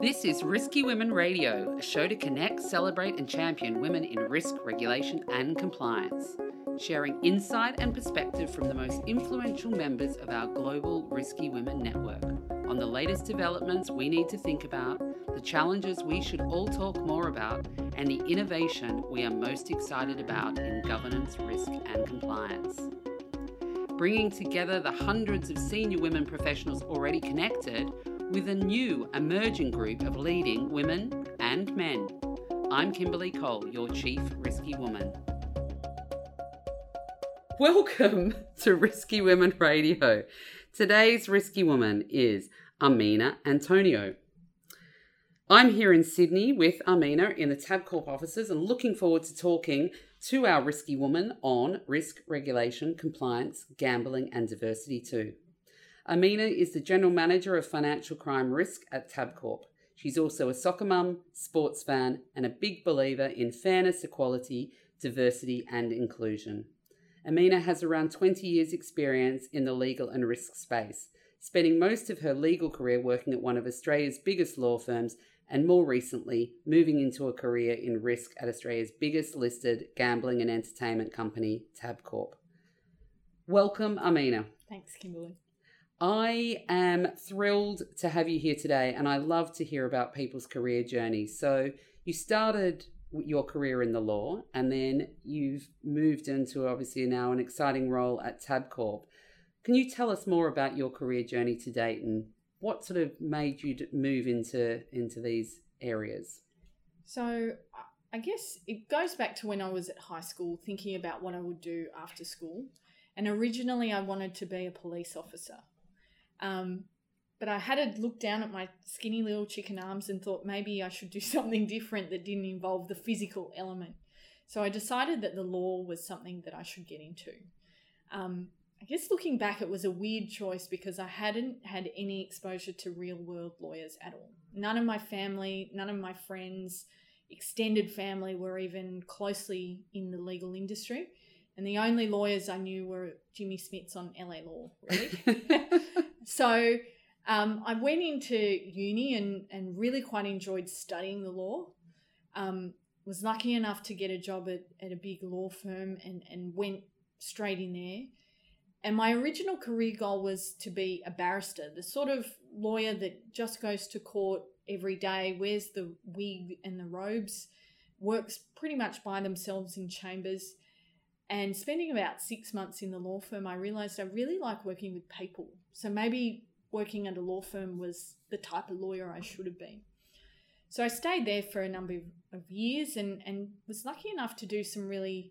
This is Risky Women Radio, a show to connect, celebrate, and champion women in risk, regulation, and compliance. Sharing insight and perspective from the most influential members of our global Risky Women network on the latest developments we need to think about, the challenges we should all talk more about, and the innovation we are most excited about in governance, risk, and compliance. Bringing together the hundreds of senior women professionals already connected with a new emerging group of leading women and men. I'm Kimberly Cole, your Chief Risky Woman. Welcome to Risky Women Radio. Today's Risky Woman is Amina Antonio. I'm here in Sydney with Amina in the Tabcorp offices and looking forward to talking to our risky woman on risk regulation, compliance, gambling, and diversity too. Amina is the General Manager of Financial Crime Risk at Tabcorp. She's also a soccer mum, sports fan, and a big believer in fairness, equality, diversity, and inclusion. Amina has around 20 years' experience in the legal and risk space, spending most of her legal career working at one of Australia's biggest law firms and more recently moving into a career in risk at Australia's biggest listed gambling and entertainment company, Tabcorp. Welcome, Amina. Thanks, Kimberly. I am thrilled to have you here today, and I love to hear about people's career journeys. So, you started your career in the law, and then you've moved into obviously now an exciting role at Tabcorp. Can you tell us more about your career journey to date, and what sort of made you move into into these areas? So, I guess it goes back to when I was at high school, thinking about what I would do after school. And originally, I wanted to be a police officer. Um, but I had to look down at my skinny little chicken arms and thought maybe I should do something different that didn't involve the physical element. So I decided that the law was something that I should get into. Um, I guess looking back, it was a weird choice because I hadn't had any exposure to real world lawyers at all. None of my family, none of my friends, extended family were even closely in the legal industry. And the only lawyers I knew were Jimmy Smits on LA Law, really. So um, I went into uni and, and really quite enjoyed studying the law. Um, was lucky enough to get a job at, at a big law firm and, and went straight in there. And my original career goal was to be a barrister, the sort of lawyer that just goes to court every day, wears the wig and the robes, works pretty much by themselves in chambers. And spending about six months in the law firm, I realized I really like working with people. So maybe working at a law firm was the type of lawyer I should have been. So I stayed there for a number of years and, and was lucky enough to do some really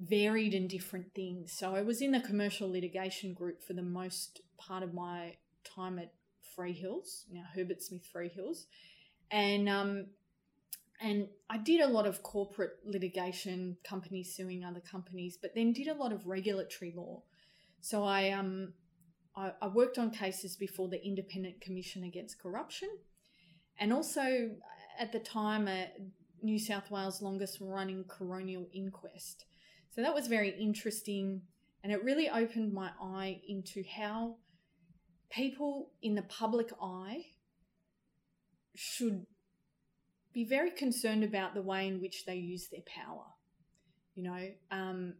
varied and different things. So I was in the commercial litigation group for the most part of my time at Freehills, now Herbert Smith Freehills. And um, and I did a lot of corporate litigation, companies suing other companies, but then did a lot of regulatory law. So I um I, I worked on cases before the Independent Commission Against Corruption, and also at the time a New South Wales' longest running coronial inquest. So that was very interesting, and it really opened my eye into how people in the public eye should be very concerned about the way in which they use their power. You know, um,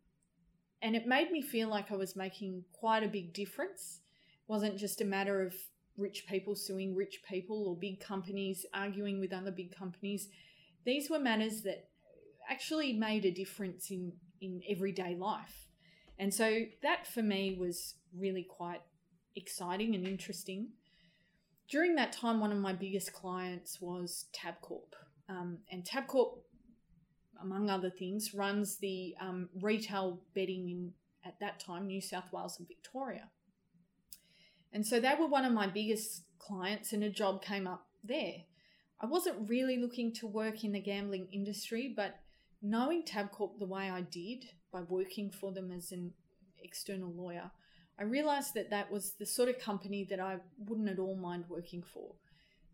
and it made me feel like I was making quite a big difference. Wasn't just a matter of rich people suing rich people or big companies arguing with other big companies. These were matters that actually made a difference in, in everyday life. And so that for me was really quite exciting and interesting. During that time, one of my biggest clients was Tabcorp. Um, and Tabcorp, among other things, runs the um, retail betting in, at that time, New South Wales and Victoria. And so they were one of my biggest clients, and a job came up there. I wasn't really looking to work in the gambling industry, but knowing Tabcorp the way I did by working for them as an external lawyer, I realized that that was the sort of company that I wouldn't at all mind working for.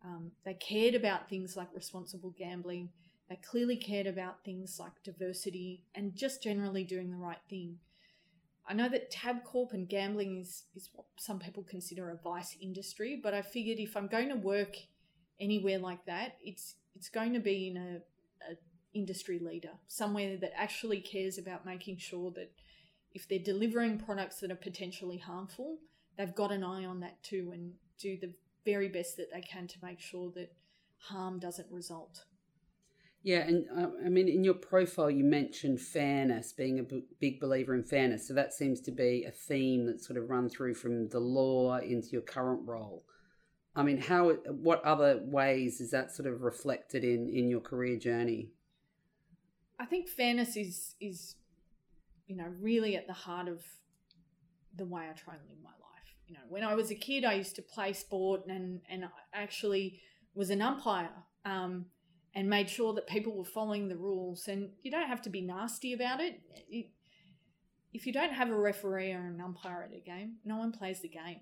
Um, they cared about things like responsible gambling. They clearly cared about things like diversity and just generally doing the right thing. I know that Tabcorp and gambling is, is what some people consider a vice industry, but I figured if I'm going to work anywhere like that, it's it's going to be in a, a industry leader, somewhere that actually cares about making sure that if they're delivering products that are potentially harmful, they've got an eye on that too and do the very best that they can to make sure that harm doesn't result. Yeah, and uh, I mean, in your profile, you mentioned fairness, being a b- big believer in fairness. So that seems to be a theme that sort of run through from the law into your current role. I mean, how? What other ways is that sort of reflected in in your career journey? I think fairness is is, you know, really at the heart of the way I try and live my life. You know, when I was a kid, I used to play sport and and I actually was an umpire. Um, and made sure that people were following the rules. And you don't have to be nasty about it. if you don't have a referee or an umpire at a game, no one plays the game.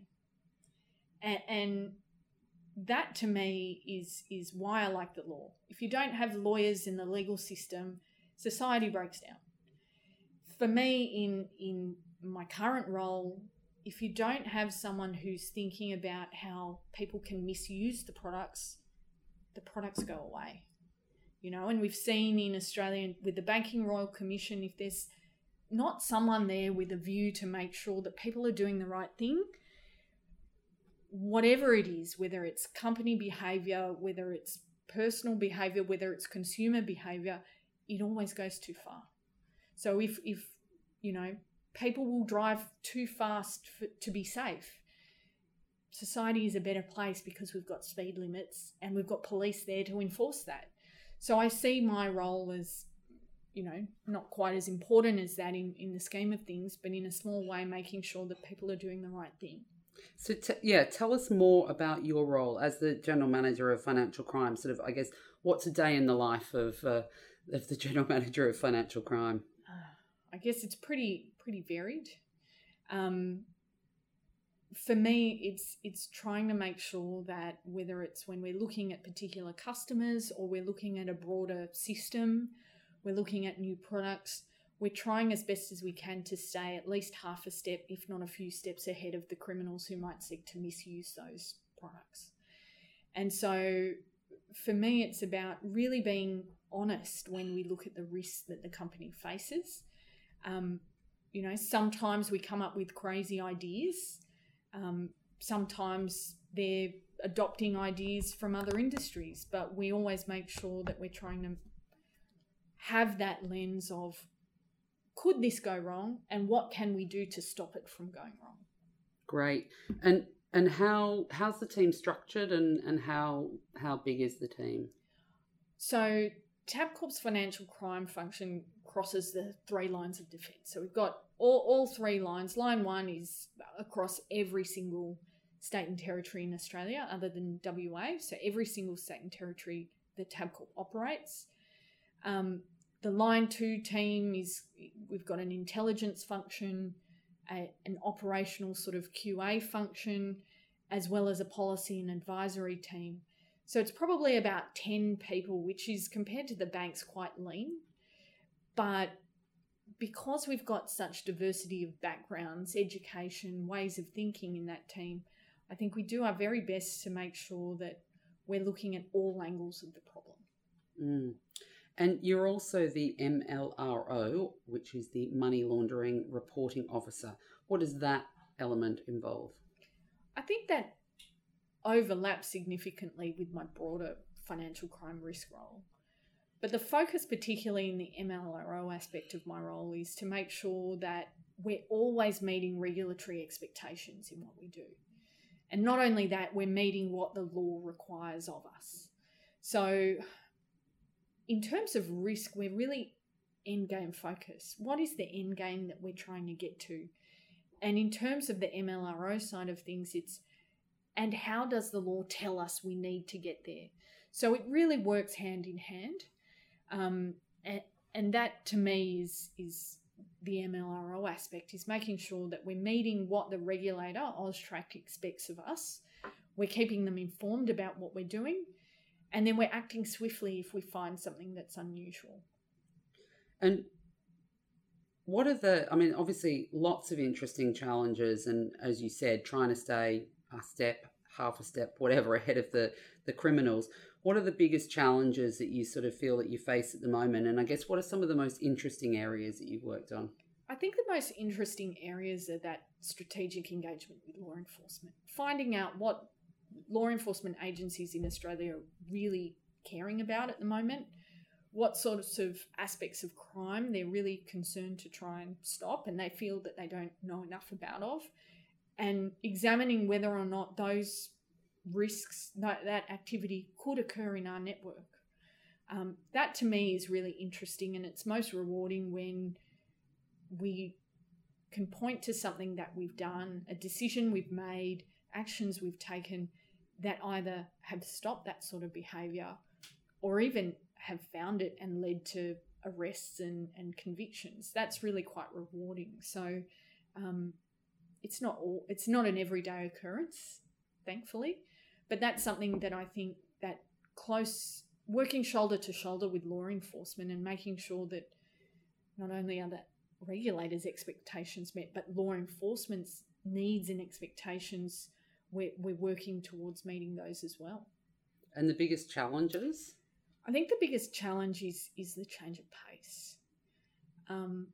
And, and that to me is is why I like the law. If you don't have lawyers in the legal system, society breaks down. For me, in in my current role, if you don't have someone who's thinking about how people can misuse the products, the products go away you know, and we've seen in Australia with the Banking Royal Commission, if there's not someone there with a view to make sure that people are doing the right thing, whatever it is, whether it's company behavior, whether it's personal behavior, whether it's consumer behavior, it always goes too far. So if, if you know, people will drive too fast for, to be safe, society is a better place because we've got speed limits and we've got police there to enforce that. So I see my role as, you know, not quite as important as that in, in the scheme of things, but in a small way, making sure that people are doing the right thing. So, t- yeah, tell us more about your role as the general manager of financial crime. Sort of, I guess, what's a day in the life of uh, of the general manager of financial crime? Uh, I guess it's pretty pretty varied. Um, for me it's it's trying to make sure that whether it's when we're looking at particular customers or we're looking at a broader system we're looking at new products we're trying as best as we can to stay at least half a step if not a few steps ahead of the criminals who might seek to misuse those products. And so for me it's about really being honest when we look at the risks that the company faces. Um, you know sometimes we come up with crazy ideas um, sometimes they're adopting ideas from other industries, but we always make sure that we're trying to have that lens of could this go wrong and what can we do to stop it from going wrong? Great. And and how how's the team structured and and how how big is the team? So tabcorp's financial crime function crosses the three lines of defence. So we've got all, all three lines. Line one is across every single state and territory in Australia other than WA. So every single state and territory that Tabcorp operates. Um, the line two team is we've got an intelligence function, a, an operational sort of QA function, as well as a policy and advisory team. So it's probably about 10 people, which is compared to the banks quite lean. But because we've got such diversity of backgrounds, education, ways of thinking in that team, I think we do our very best to make sure that we're looking at all angles of the problem. Mm. And you're also the MLRO, which is the Money Laundering Reporting Officer. What does that element involve? I think that overlaps significantly with my broader financial crime risk role. But the focus, particularly in the MLRO aspect of my role, is to make sure that we're always meeting regulatory expectations in what we do. And not only that, we're meeting what the law requires of us. So, in terms of risk, we're really end game focused. What is the end game that we're trying to get to? And in terms of the MLRO side of things, it's and how does the law tell us we need to get there? So it really works hand in hand. Um, and, and that to me is is the MLRO aspect is making sure that we're meeting what the regulator Austrac expects of us. We're keeping them informed about what we're doing, and then we're acting swiftly if we find something that's unusual. And what are the? I mean, obviously, lots of interesting challenges, and as you said, trying to stay a step half a step, whatever, ahead of the, the criminals. What are the biggest challenges that you sort of feel that you face at the moment? And I guess what are some of the most interesting areas that you've worked on? I think the most interesting areas are that strategic engagement with law enforcement, finding out what law enforcement agencies in Australia are really caring about at the moment, what sorts of aspects of crime they're really concerned to try and stop and they feel that they don't know enough about of, and examining whether or not those risks, that, that activity could occur in our network. Um, that to me is really interesting and it's most rewarding when we can point to something that we've done, a decision we've made, actions we've taken that either have stopped that sort of behaviour or even have found it and led to arrests and, and convictions. That's really quite rewarding. So um, it's not all it's not an everyday occurrence, thankfully, but that's something that I think that close working shoulder to shoulder with law enforcement and making sure that not only are the regulators' expectations met, but law enforcement's needs and expectations, we're, we're working towards meeting those as well. And the biggest challenges? I think the biggest challenge is is the change of pace. Um,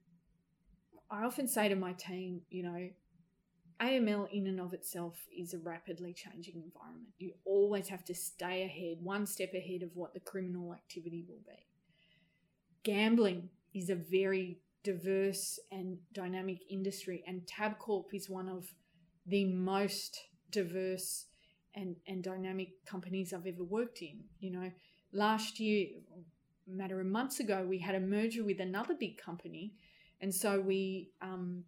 I often say to my team, you know, AML in and of itself is a rapidly changing environment. You always have to stay ahead, one step ahead of what the criminal activity will be. Gambling is a very diverse and dynamic industry, and Tabcorp is one of the most diverse and, and dynamic companies I've ever worked in. You know, last year, matter of months ago, we had a merger with another big company, and so we um,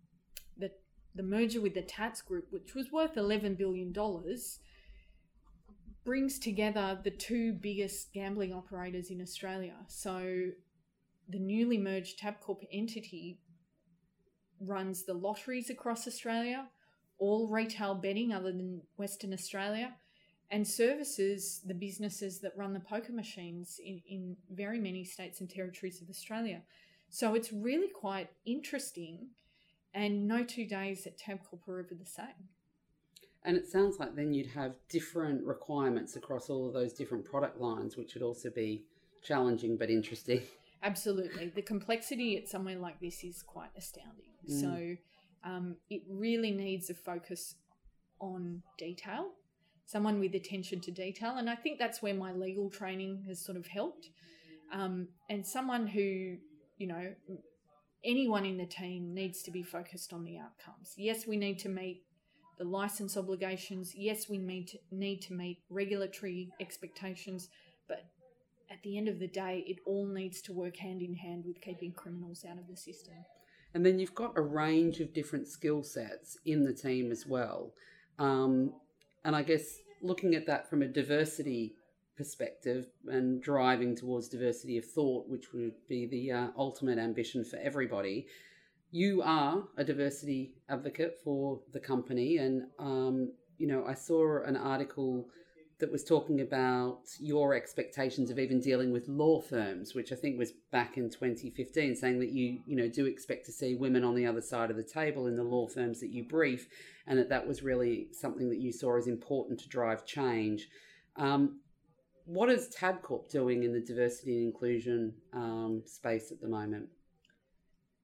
the merger with the Tatts Group, which was worth eleven billion dollars, brings together the two biggest gambling operators in Australia. So the newly merged Tabcorp entity runs the lotteries across Australia, all retail betting other than Western Australia, and services the businesses that run the poker machines in, in very many states and territories of Australia. So it's really quite interesting, and no two days at Tabcorp are ever the same. And it sounds like then you'd have different requirements across all of those different product lines, which would also be challenging but interesting. Absolutely. The complexity at somewhere like this is quite astounding. Mm. So um, it really needs a focus on detail, someone with attention to detail. And I think that's where my legal training has sort of helped. Um, and someone who, you know, anyone in the team needs to be focused on the outcomes. Yes, we need to meet the license obligations. Yes, we need to, need to meet regulatory expectations, but at the end of the day, it all needs to work hand in hand with keeping criminals out of the system. And then you've got a range of different skill sets in the team as well. Um, and I guess looking at that from a diversity perspective and driving towards diversity of thought, which would be the uh, ultimate ambition for everybody, you are a diversity advocate for the company. And, um, you know, I saw an article that was talking about your expectations of even dealing with law firms, which I think was back in 2015, saying that you you know do expect to see women on the other side of the table in the law firms that you brief, and that that was really something that you saw as important to drive change. Um, what is Tabcorp doing in the diversity and inclusion um, space at the moment?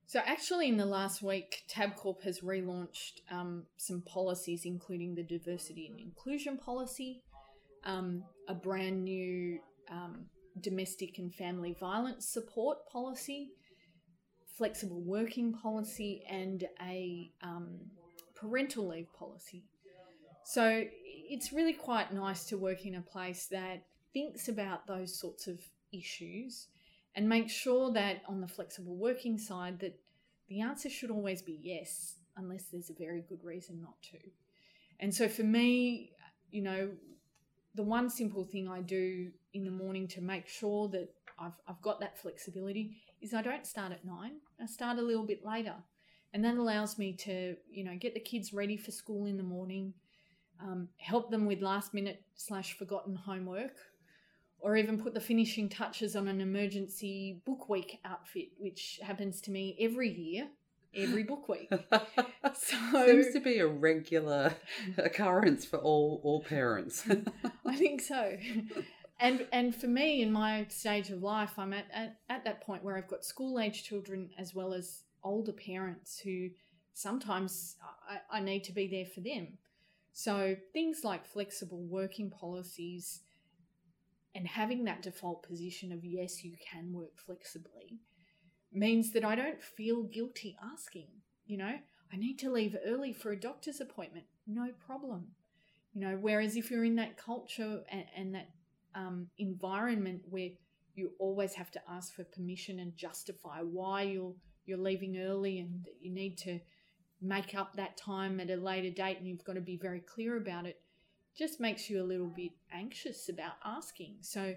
So, actually, in the last week, Tabcorp has relaunched um, some policies, including the diversity and inclusion policy, um, a brand new um, domestic and family violence support policy, flexible working policy, and a um, parental leave policy. So it's really quite nice to work in a place that thinks about those sorts of issues and make sure that on the flexible working side that the answer should always be yes unless there's a very good reason not to. And so for me, you know, the one simple thing I do in the morning to make sure that I've, I've got that flexibility is I don't start at nine. I start a little bit later. And that allows me to, you know, get the kids ready for school in the morning, um, help them with last minute slash forgotten homework, or even put the finishing touches on an emergency book week outfit, which happens to me every year every book week. So Seems to be a regular occurrence for all all parents. I think so. And and for me in my stage of life, I'm at, at, at that point where I've got school age children as well as older parents who sometimes I, I need to be there for them. So things like flexible working policies and having that default position of yes, you can work flexibly means that I don't feel guilty asking. You know, I need to leave early for a doctor's appointment. No problem. You know, whereas if you're in that culture and, and that um, environment where you always have to ask for permission and justify why you're you're leaving early and you need to make up that time at a later date and you've got to be very clear about it just makes you a little bit anxious about asking so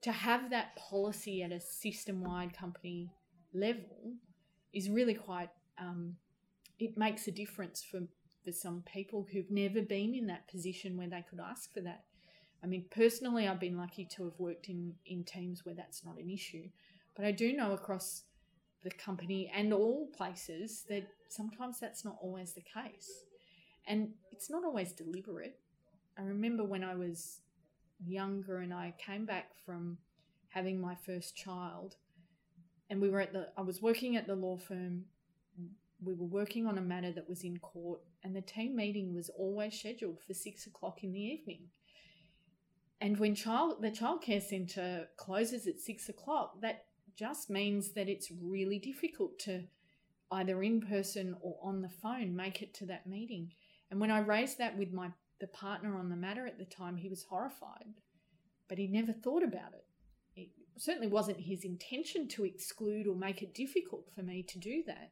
to have that policy at a system-wide company level is really quite um, it makes a difference for for some people who've never been in that position where they could ask for that I mean, personally, I've been lucky to have worked in, in teams where that's not an issue. But I do know across the company and all places that sometimes that's not always the case. And it's not always deliberate. I remember when I was younger and I came back from having my first child and we were at the I was working at the law firm we were working on a matter that was in court and the team meeting was always scheduled for six o'clock in the evening and when child the childcare centre closes at six o'clock, that just means that it's really difficult to either in person or on the phone make it to that meeting. And when I raised that with my the partner on the matter at the time, he was horrified, but he never thought about it. It certainly wasn't his intention to exclude or make it difficult for me to do that,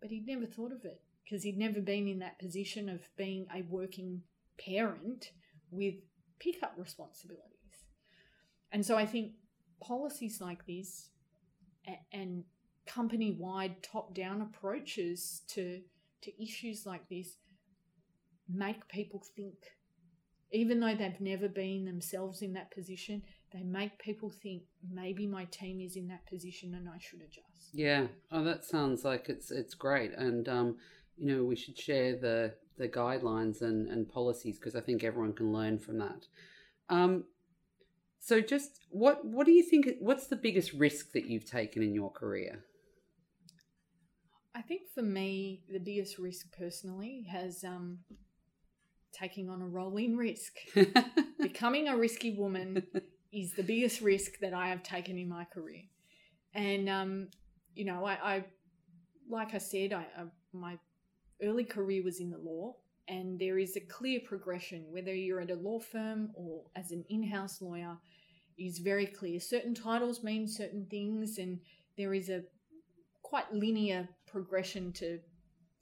but he'd never thought of it because he'd never been in that position of being a working parent with pick up responsibilities. And so I think policies like this and company wide top down approaches to, to issues like this make people think. Even though they've never been themselves in that position, they make people think maybe my team is in that position and I should adjust. Yeah. Oh, that sounds like it's it's great. And um, you know, we should share the the guidelines and, and policies because I think everyone can learn from that. Um, so, just what what do you think? What's the biggest risk that you've taken in your career? I think for me, the biggest risk personally has um, taking on a role in risk. Becoming a risky woman is the biggest risk that I have taken in my career, and um, you know, I, I like I said, I, I my early career was in the law, and there is a clear progression, whether you're at a law firm or as an in house lawyer, is very clear. Certain titles mean certain things, and there is a quite linear progression to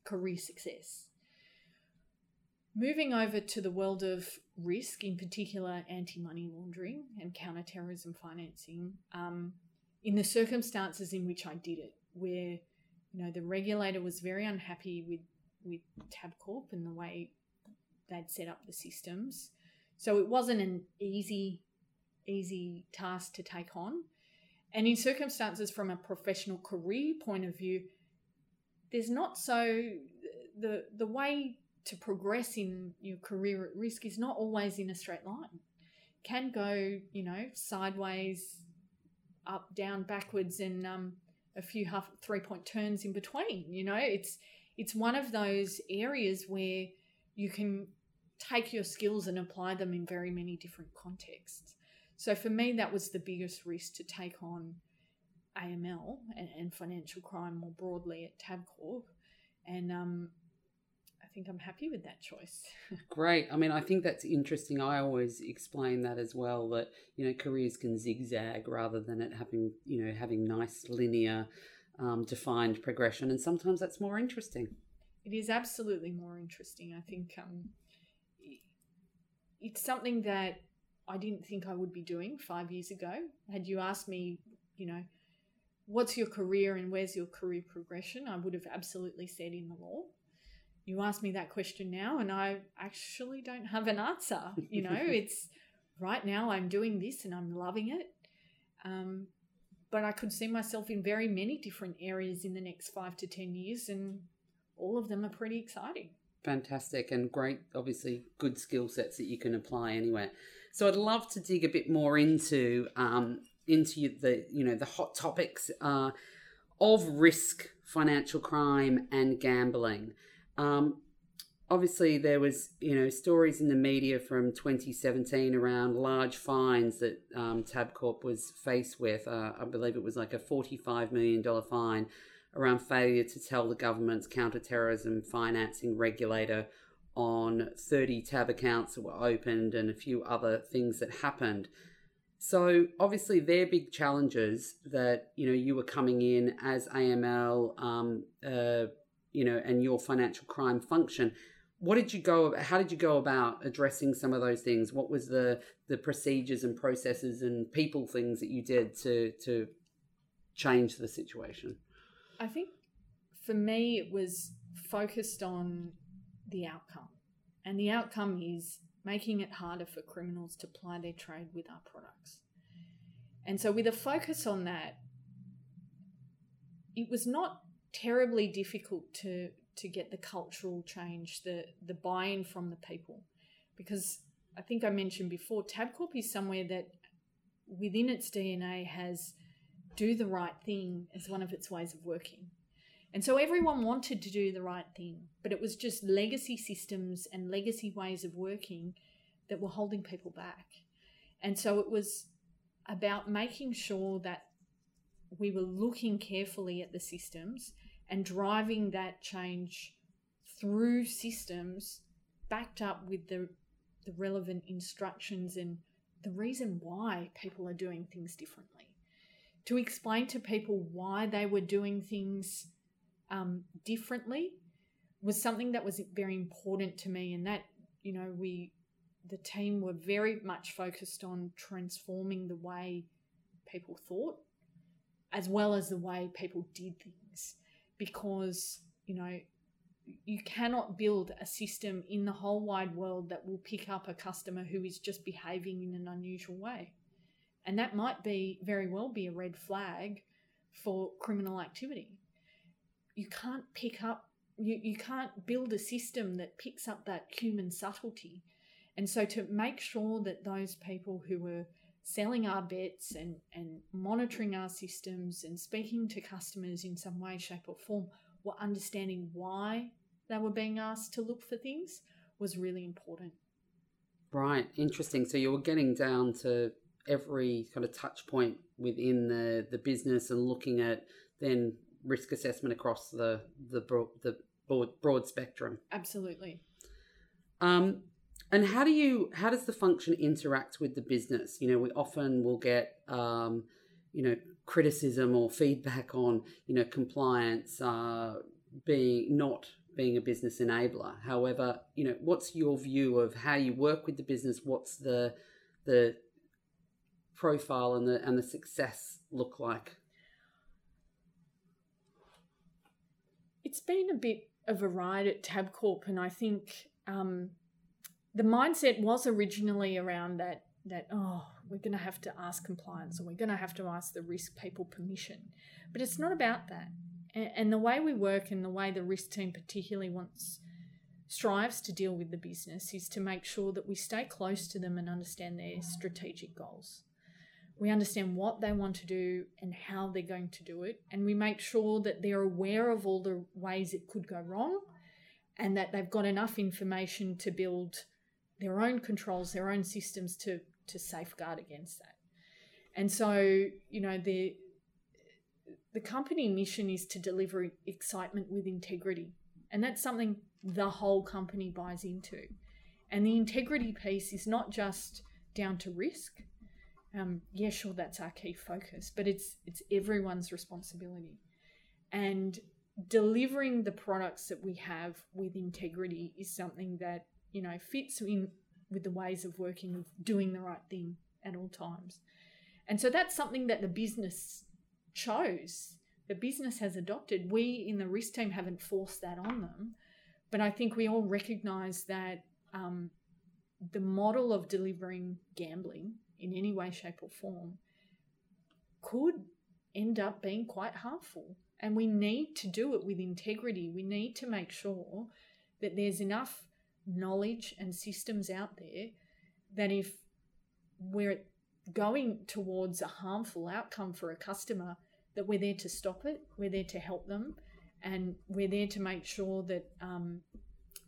career success. Moving over to the world of risk, in particular anti money laundering and counterterrorism financing, um, in the circumstances in which I did it, where you know the regulator was very unhappy with with Tabcorp and the way they'd set up the systems. So it wasn't an easy, easy task to take on. And in circumstances from a professional career point of view, there's not so the the way to progress in your career at risk is not always in a straight line. Can go, you know, sideways, up, down, backwards, and um, a few half three point turns in between. You know, it's it's one of those areas where you can take your skills and apply them in very many different contexts. So for me, that was the biggest risk to take on AML and, and financial crime more broadly at Tabcorp. And um, think I'm happy with that choice. Great. I mean, I think that's interesting. I always explain that as well that, you know, careers can zigzag rather than it having, you know, having nice linear um, defined progression, and sometimes that's more interesting. It is absolutely more interesting. I think um, it's something that I didn't think I would be doing five years ago. Had you asked me, you know, what's your career and where's your career progression, I would have absolutely said in the law. You ask me that question now, and I actually don't have an answer. You know, it's right now I'm doing this and I'm loving it. Um, but I could see myself in very many different areas in the next five to 10 years, and all of them are pretty exciting. Fantastic and great, obviously, good skill sets that you can apply anywhere. So I'd love to dig a bit more into um, into the you know the hot topics uh, of risk, financial crime, and gambling. Um, obviously, there was you know stories in the media from 2017 around large fines that um, Tabcorp was faced with. Uh, I believe it was like a 45 million dollar fine around failure to tell the government's counterterrorism financing regulator on 30 tab accounts that were opened and a few other things that happened. So obviously they're big challenges that you know you were coming in as AML, um, uh, you know, and your financial crime function. What did you go? How did you go about addressing some of those things? What was the the procedures and processes and people things that you did to to change the situation? I think for me it was focused on the outcome. And the outcome is making it harder for criminals to ply their trade with our products. And so, with a focus on that, it was not terribly difficult to, to get the cultural change, the, the buy in from the people. Because I think I mentioned before, Tabcorp is somewhere that within its DNA has do the right thing as one of its ways of working. And so everyone wanted to do the right thing, but it was just legacy systems and legacy ways of working that were holding people back. And so it was about making sure that we were looking carefully at the systems and driving that change through systems backed up with the, the relevant instructions and the reason why people are doing things differently. To explain to people why they were doing things um, differently was something that was very important to me and that you know we the team were very much focused on transforming the way people thought as well as the way people did things because you know you cannot build a system in the whole wide world that will pick up a customer who is just behaving in an unusual way. And that might be very well be a red flag for criminal activity. You can't pick up you, you can't build a system that picks up that human subtlety. And so to make sure that those people who were selling our bets and, and monitoring our systems and speaking to customers in some way shape or form were understanding why they were being asked to look for things was really important right interesting so you were getting down to every kind of touch point within the the business and looking at then risk assessment across the the broad, the broad, broad spectrum. Absolutely. Um, and how do you how does the function interact with the business? You know, we often will get um, you know criticism or feedback on you know compliance uh, being not being a business enabler. However, you know, what's your view of how you work with the business? What's the the profile and the and the success look like it's been a bit of a ride at Tabcorp, and I think um, the mindset was originally around that that oh we're going to have to ask compliance or we're going to have to ask the risk people permission, but it's not about that. And, and the way we work and the way the risk team particularly wants strives to deal with the business is to make sure that we stay close to them and understand their strategic goals. We understand what they want to do and how they're going to do it. And we make sure that they're aware of all the ways it could go wrong and that they've got enough information to build their own controls, their own systems to, to safeguard against that. And so, you know, the the company mission is to deliver excitement with integrity. And that's something the whole company buys into. And the integrity piece is not just down to risk, um, yeah, sure, that's our key focus, but it's it's everyone's responsibility, and delivering the products that we have with integrity is something that you know fits in with the ways of working of doing the right thing at all times, and so that's something that the business chose. The business has adopted. We in the risk team haven't forced that on them, but I think we all recognise that um, the model of delivering gambling in any way, shape, or form could end up being quite harmful. And we need to do it with integrity. We need to make sure that there's enough knowledge and systems out there that if we're going towards a harmful outcome for a customer, that we're there to stop it, we're there to help them, and we're there to make sure that um,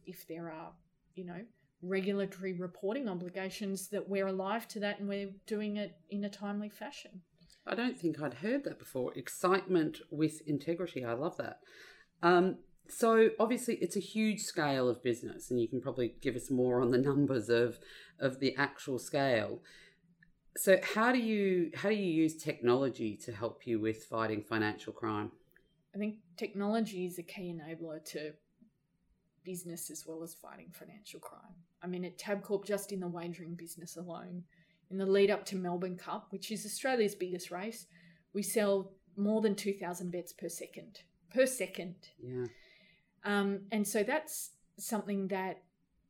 if there are, you know, regulatory reporting obligations, that we're alive to that and we're doing it in a timely fashion. I don't think I'd heard that before. Excitement with integrity. I love that. Um, so obviously, it's a huge scale of business, and you can probably give us more on the numbers of of the actual scale. So how do you how do you use technology to help you with fighting financial crime? I think technology is a key enabler to business as well as fighting financial crime. I mean, at Tabcorp, just in the wagering business alone, in the lead up to Melbourne Cup, which is Australia's biggest race, we sell more than 2,000 bets per second. Per second. Yeah. Um, and so that's something that,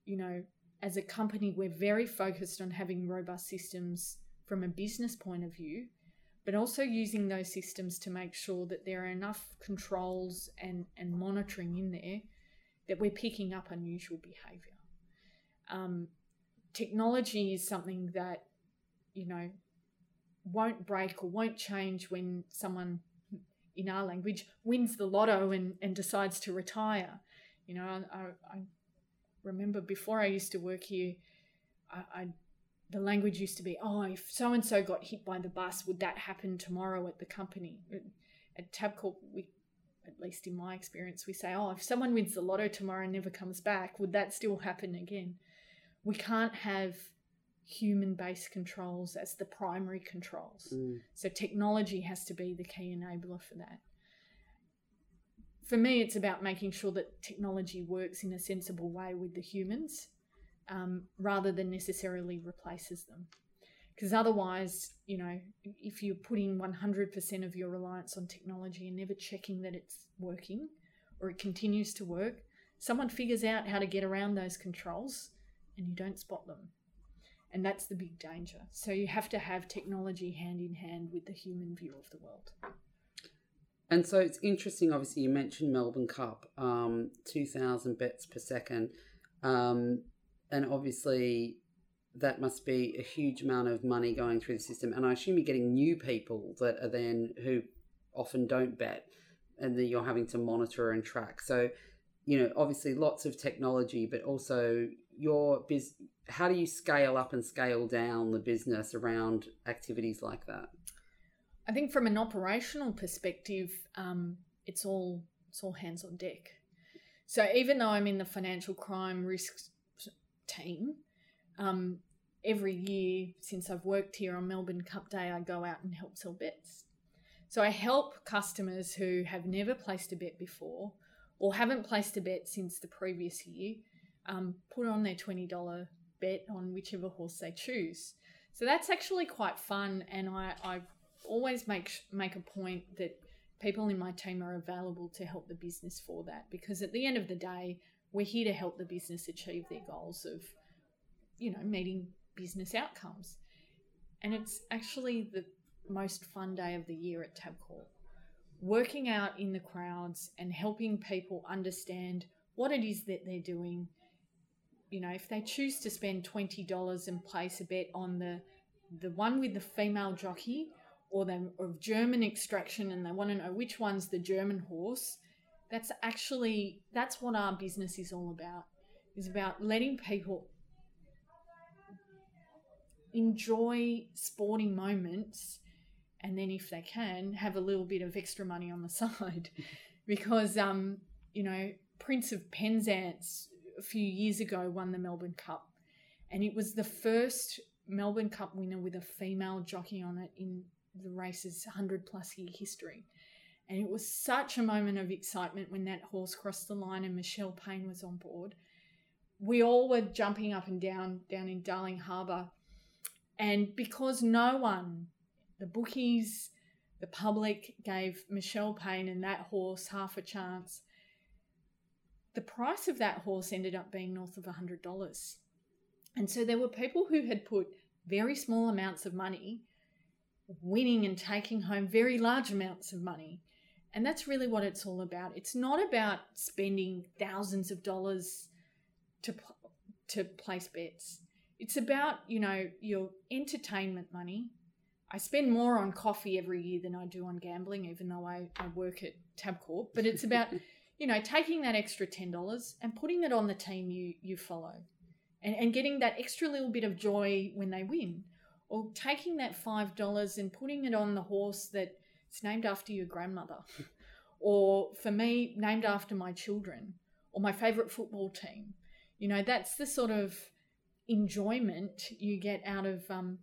you know, as a company, we're very focused on having robust systems from a business point of view, but also using those systems to make sure that there are enough controls and, and monitoring in there that we're picking up unusual behavior. Um, technology is something that you know, won't break or won't change when someone, in our language, wins the lotto and, and decides to retire. You know, I, I remember before I used to work here, I, I the language used to be, oh, if so and so got hit by the bus, would that happen tomorrow at the company? At Tabcorp, we, at least in my experience, we say, oh, if someone wins the lotto tomorrow and never comes back, would that still happen again? We can't have human based controls as the primary controls. Mm. So technology has to be the key enabler for that. For me, it's about making sure that technology works in a sensible way with the humans um, rather than necessarily replaces them. Because otherwise, you know, if you're putting 100% of your reliance on technology and never checking that it's working or it continues to work, someone figures out how to get around those controls and you don't spot them. And that's the big danger. So you have to have technology hand in hand with the human view of the world. And so it's interesting, obviously, you mentioned Melbourne Cup, um, 2,000 bets per second. Um, and obviously, that must be a huge amount of money going through the system. And I assume you're getting new people that are then who often don't bet and then you're having to monitor and track. So, you know, obviously lots of technology, but also your biz how do you scale up and scale down the business around activities like that? I think from an operational perspective, um, it's all it's all hands on deck. So even though I'm in the financial crime risk team, um, every year since I've worked here on Melbourne Cup Day, I go out and help sell bets. So I help customers who have never placed a bet before or haven't placed a bet since the previous year um, put on their $20 bet on whichever horse they choose. So that's actually quite fun, and I, I always make make a point that people in my team are available to help the business for that because at the end of the day, we're here to help the business achieve their goals of, you know, meeting business outcomes. And it's actually the most fun day of the year at Tabcorp. Working out in the crowds and helping people understand what it is that they're doing, you know, if they choose to spend twenty dollars and place a bet on the the one with the female jockey or the of German extraction and they want to know which one's the German horse, that's actually that's what our business is all about. Is about letting people enjoy sporting moments and then if they can have a little bit of extra money on the side because um you know Prince of Penzance a few years ago won the Melbourne Cup, and it was the first Melbourne Cup winner with a female jockey on it in the race's 100 plus year history. And it was such a moment of excitement when that horse crossed the line and Michelle Payne was on board. We all were jumping up and down down in Darling Harbour. And because no one, the bookies, the public, gave Michelle Payne and that horse half a chance, the price of that horse ended up being north of $100. And so there were people who had put very small amounts of money winning and taking home very large amounts of money. And that's really what it's all about. It's not about spending thousands of dollars to to place bets. It's about, you know, your entertainment money. I spend more on coffee every year than I do on gambling, even though I, I work at Tabcorp. But it's about, you know, taking that extra ten dollars and putting it on the team you you follow. And and getting that extra little bit of joy when they win. Or taking that five dollars and putting it on the horse that it's named after your grandmother. or for me, named after my children, or my favourite football team. You know, that's the sort of enjoyment you get out of um,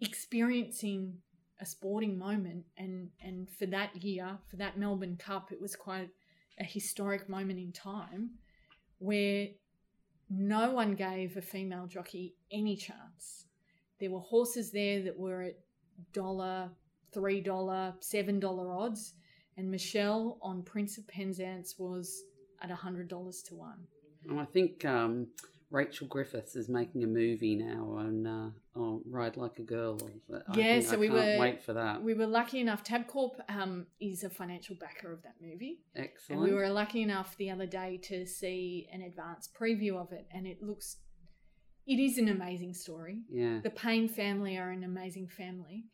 experiencing a sporting moment. And, and for that year, for that Melbourne Cup, it was quite a historic moment in time where no one gave a female jockey any chance. There were horses there that were at dollar, three dollar, seven dollar odds, and Michelle on Prince of Penzance was at a hundred dollars to one. I think um, Rachel Griffiths is making a movie now on, uh, on Ride Like a Girl. Yeah, so I we were wait for that. We were lucky enough. Tabcorp um, is a financial backer of that movie. Excellent. And we were lucky enough the other day to see an advanced preview of it, and it looks. It is an amazing story. Yeah. The Payne family are an amazing family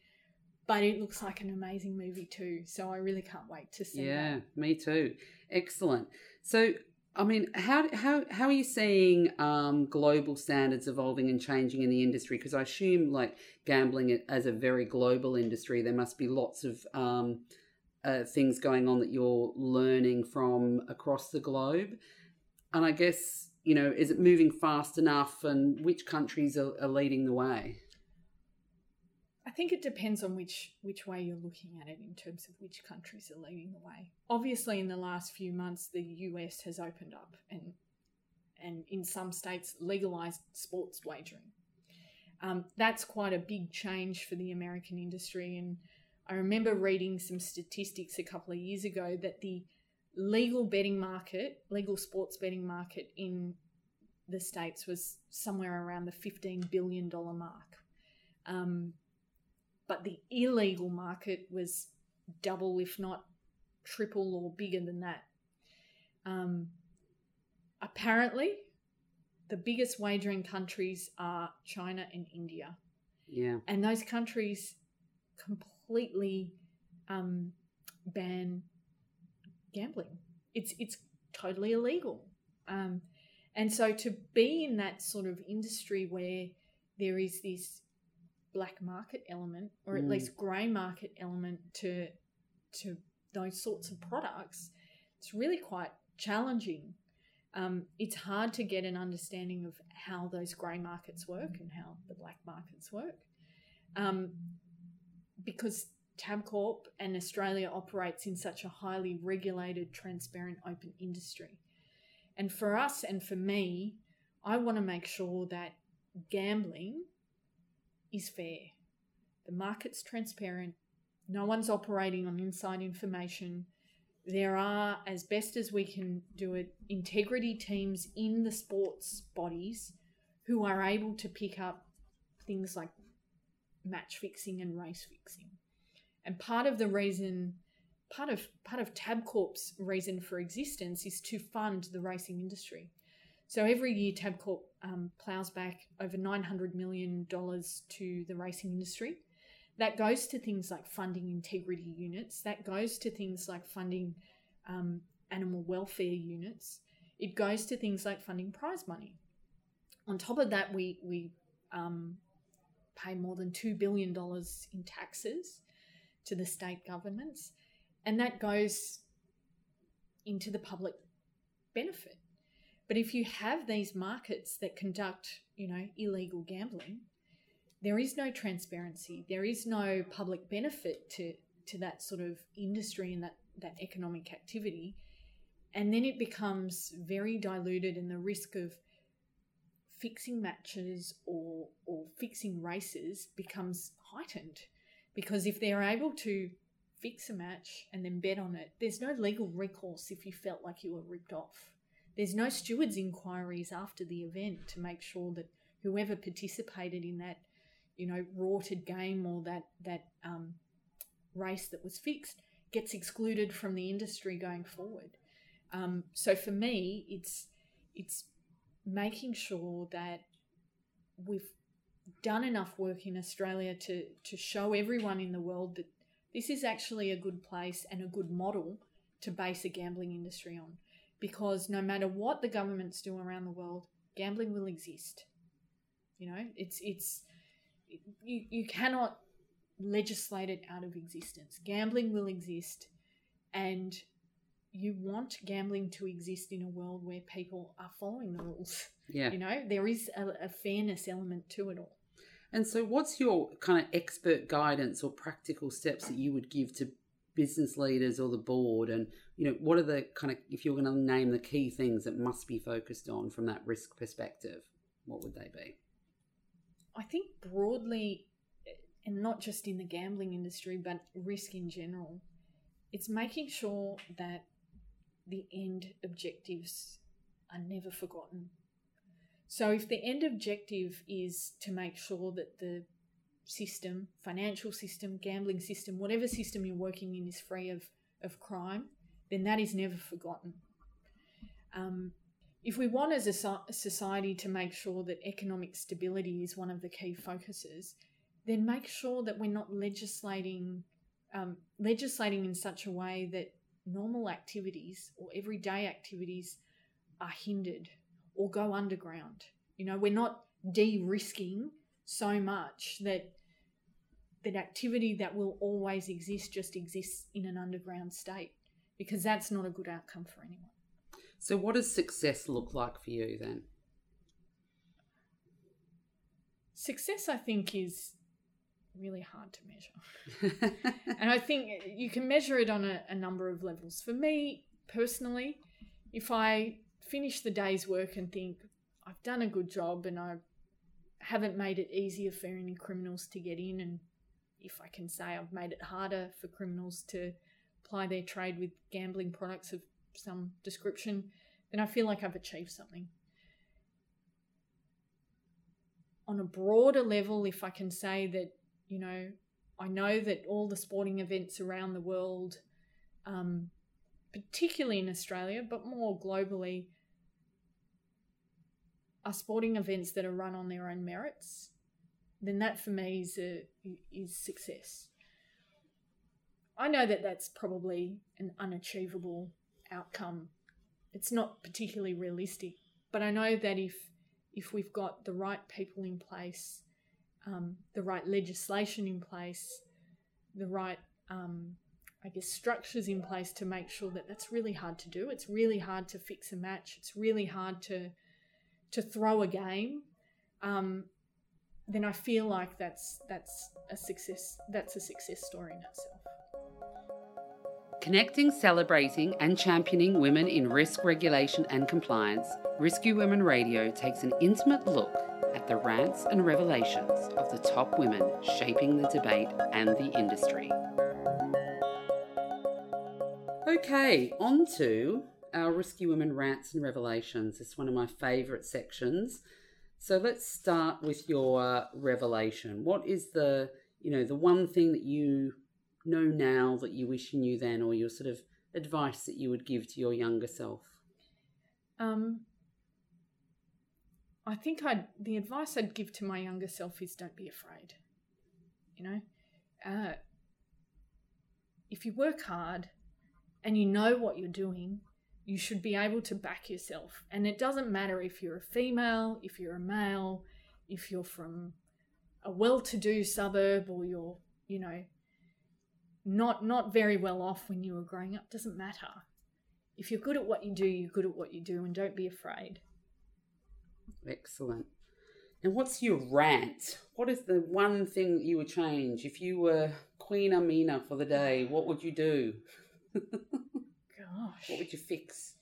but it looks like an amazing movie too. So I really can't wait to see. Yeah, that. me too. Excellent. So I mean, how how how are you seeing um, global standards evolving and changing in the industry? Because I assume, like gambling as a very global industry, there must be lots of um, uh, things going on that you're learning from across the globe. And I guess you know, is it moving fast enough? And which countries are, are leading the way? I think it depends on which which way you're looking at it in terms of which countries are leading the way. Obviously, in the last few months, the US has opened up and and in some states legalized sports wagering. Um, that's quite a big change for the American industry. And I remember reading some statistics a couple of years ago that the legal betting market, legal sports betting market in the states was somewhere around the $15 billion mark. Um, but the illegal market was double, if not triple or bigger than that. Um, apparently, the biggest wagering countries are China and India. Yeah. And those countries completely um, ban gambling. It's it's totally illegal. Um, and so to be in that sort of industry where there is this black market element or at mm. least grey market element to to those sorts of products, it's really quite challenging. Um, it's hard to get an understanding of how those grey markets work and how the black markets work, um, because Tabcorp and Australia operates in such a highly regulated, transparent, open industry. And for us and for me, I want to make sure that gambling is fair. The market's transparent. No one's operating on inside information. There are, as best as we can do it, integrity teams in the sports bodies who are able to pick up things like match fixing and race fixing. And part of the reason, part of part of Tabcorp's reason for existence is to fund the racing industry. So every year, Tabcorp um, plows back over $900 million to the racing industry. That goes to things like funding integrity units, that goes to things like funding um, animal welfare units, it goes to things like funding prize money. On top of that, we, we um, pay more than $2 billion in taxes to the state governments, and that goes into the public benefit. But if you have these markets that conduct, you know, illegal gambling, there is no transparency. There is no public benefit to to that sort of industry and that that economic activity. And then it becomes very diluted and the risk of fixing matches or or fixing races becomes heightened because if they're able to fix a match and then bet on it, there's no legal recourse if you felt like you were ripped off. There's no stewards inquiries after the event to make sure that whoever participated in that you know rorted game or that that um, race that was fixed gets excluded from the industry going forward. Um, so for me, it's it's making sure that we've done enough work in Australia to to show everyone in the world that this is actually a good place and a good model to base a gambling industry on. Because no matter what the governments do around the world, gambling will exist. You know, it's it's you you cannot legislate it out of existence. Gambling will exist, and you want gambling to exist in a world where people are following the rules. Yeah. You know, there is a, a fairness element to it all. And so, what's your kind of expert guidance or practical steps that you would give to business leaders or the board? And, you know, what are the kind of, if you're going to name the key things that must be focused on from that risk perspective, what would they be? I think broadly, and not just in the gambling industry, but risk in general, it's making sure that the end objectives are never forgotten. So, if the end objective is to make sure that the system, financial system, gambling system, whatever system you're working in is free of, of crime, then that is never forgotten. Um, if we want as a society to make sure that economic stability is one of the key focuses, then make sure that we're not legislating um, legislating in such a way that normal activities or everyday activities are hindered or go underground. You know, we're not de-risking so much that that activity that will always exist just exists in an underground state because that's not a good outcome for anyone. So what does success look like for you then? Success I think is really hard to measure. and I think you can measure it on a, a, number of levels. For me personally, if I finish the day's work and think I've done a good job and I haven't made it easier for any criminals to get in, and if I can say I've made it harder for criminals to ply their trade with gambling products of some description, then I feel like I've achieved something. On a broader level, if I can say that you know, I know that all the sporting events around the world, um, particularly in Australia, but more globally, are sporting events that are run on their own merits. Then that for me is a, is success. I know that that's probably an unachievable outcome. It's not particularly realistic, but I know that if if we've got the right people in place um, the right legislation in place, the right, um, I guess, structures in place to make sure that that's really hard to do. It's really hard to fix a match. It's really hard to to throw a game. Um, then I feel like that's that's a success. That's a success story in itself. Connecting, celebrating, and championing women in risk regulation and compliance, Risky Women Radio takes an intimate look at the rants and revelations of the top women shaping the debate and the industry. Okay, on to our Risky Women rants and revelations. It's one of my favourite sections. So let's start with your revelation. What is the, you know, the one thing that you know now that you wish you knew then, or your sort of advice that you would give to your younger self? Um, I think I'd the advice I'd give to my younger self is don't be afraid. You know, uh, if you work hard and you know what you're doing, you should be able to back yourself. And it doesn't matter if you're a female, if you're a male, if you're from a well-to-do suburb or you're, you know, not not very well off when you were growing up. Doesn't matter. If you're good at what you do, you're good at what you do, and don't be afraid. Excellent. And what's your rant? What is the one thing you would change if you were Queen Amina for the day? What would you do? Gosh. What would you fix?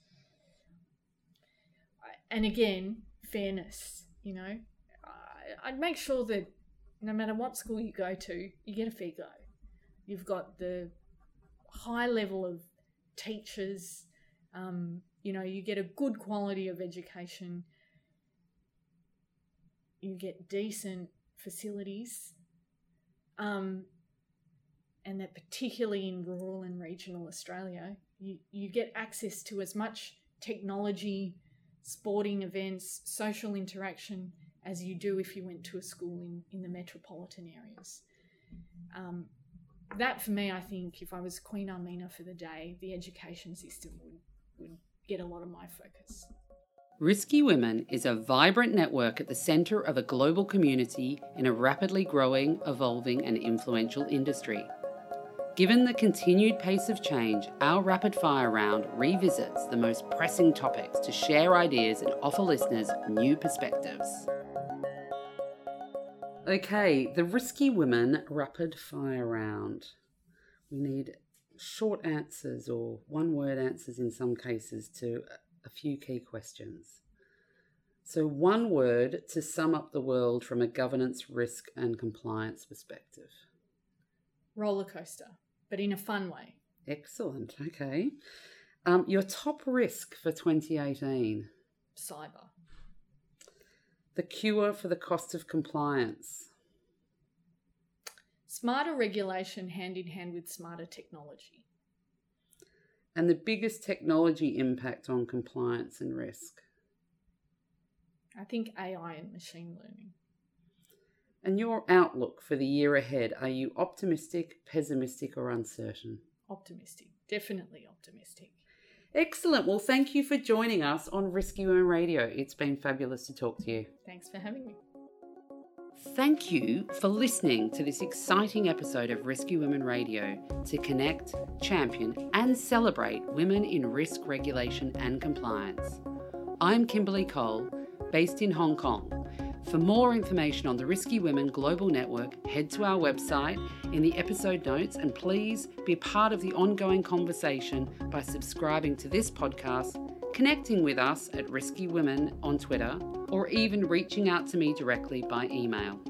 And again, fairness, you know. I'd make sure that no matter what school you go to, you get a fair go. You've got the high level of teachers, um, you know, you get a good quality of education you get decent facilities. Um, and that particularly in rural and regional Australia, you, you get access to as much technology, sporting events, social interaction as you do if you went to a school in, in the metropolitan areas. Um, that for me, I think, if I was Queen Armina for the day, the education system would, would get a lot of my focus. Risky Women is a vibrant network at the centre of a global community in a rapidly growing, evolving, and influential industry. Given the continued pace of change, our rapid fire round revisits the most pressing topics to share ideas and offer listeners new perspectives. Okay, the Risky Women rapid fire round. We need short answers or one word answers in some cases to a few key questions. So, one word to sum up the world from a governance, risk, and compliance perspective roller coaster, but in a fun way. Excellent. Okay. Um, your top risk for 2018? Cyber. The cure for the cost of compliance? Smarter regulation hand in hand with smarter technology. And the biggest technology impact on compliance and risk? I think AI and machine learning. And your outlook for the year ahead, are you optimistic, pessimistic, or uncertain? Optimistic, definitely optimistic. Excellent. Well, thank you for joining us on Risky Women Radio. It's been fabulous to talk to you. Thanks for having me. Thank you for listening to this exciting episode of Risky Women Radio to connect, champion, and celebrate women in risk regulation and compliance. I'm Kimberly Cole, based in Hong Kong for more information on the Risky Women Global Network, head to our website in the episode notes and please be part of the ongoing conversation by subscribing to this podcast, connecting with us at Risky Women on Twitter, or even reaching out to me directly by email.